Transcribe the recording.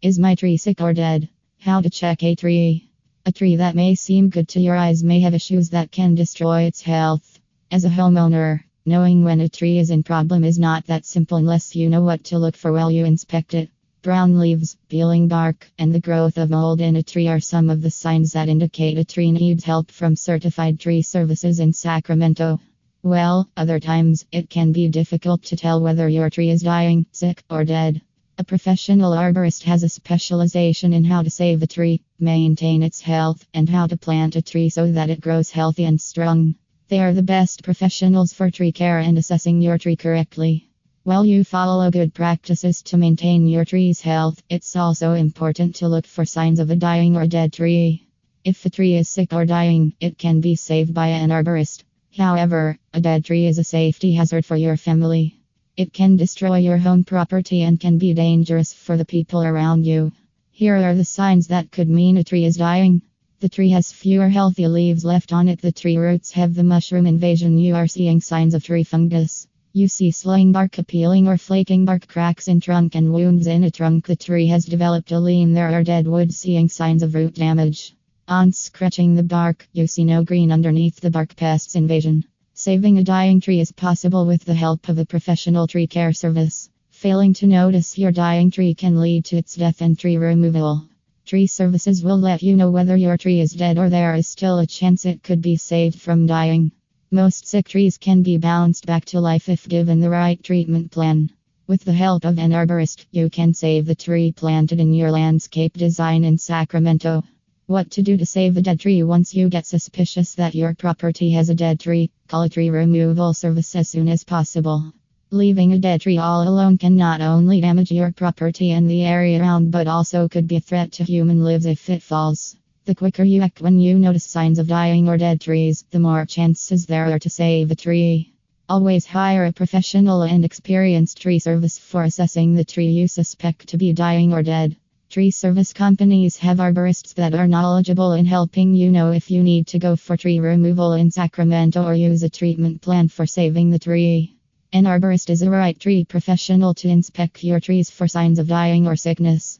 Is my tree sick or dead? How to check a tree? A tree that may seem good to your eyes may have issues that can destroy its health. As a homeowner, knowing when a tree is in problem is not that simple unless you know what to look for while you inspect it. Brown leaves, peeling bark, and the growth of mold in a tree are some of the signs that indicate a tree needs help from certified tree services in Sacramento. Well, other times, it can be difficult to tell whether your tree is dying, sick, or dead. A professional arborist has a specialization in how to save a tree, maintain its health, and how to plant a tree so that it grows healthy and strong. They are the best professionals for tree care and assessing your tree correctly. While you follow good practices to maintain your tree's health, it's also important to look for signs of a dying or dead tree. If a tree is sick or dying, it can be saved by an arborist. However, a dead tree is a safety hazard for your family. It can destroy your home property and can be dangerous for the people around you. Here are the signs that could mean a tree is dying. The tree has fewer healthy leaves left on it. The tree roots have the mushroom invasion. You are seeing signs of tree fungus. You see slowing bark, peeling or flaking bark, cracks in trunk, and wounds in a trunk. The tree has developed a lean. There are dead wood, seeing signs of root damage. On scratching the bark, you see no green underneath the bark pests invasion. Saving a dying tree is possible with the help of a professional tree care service. Failing to notice your dying tree can lead to its death and tree removal. Tree services will let you know whether your tree is dead or there is still a chance it could be saved from dying. Most sick trees can be bounced back to life if given the right treatment plan. With the help of an arborist, you can save the tree planted in your landscape design in Sacramento. What to do to save a dead tree once you get suspicious that your property has a dead tree? Call a tree removal service as soon as possible. Leaving a dead tree all alone can not only damage your property and the area around but also could be a threat to human lives if it falls. The quicker you act when you notice signs of dying or dead trees, the more chances there are to save a tree. Always hire a professional and experienced tree service for assessing the tree you suspect to be dying or dead. Tree service companies have arborists that are knowledgeable in helping you know if you need to go for tree removal in Sacramento or use a treatment plan for saving the tree. An arborist is a right tree professional to inspect your trees for signs of dying or sickness.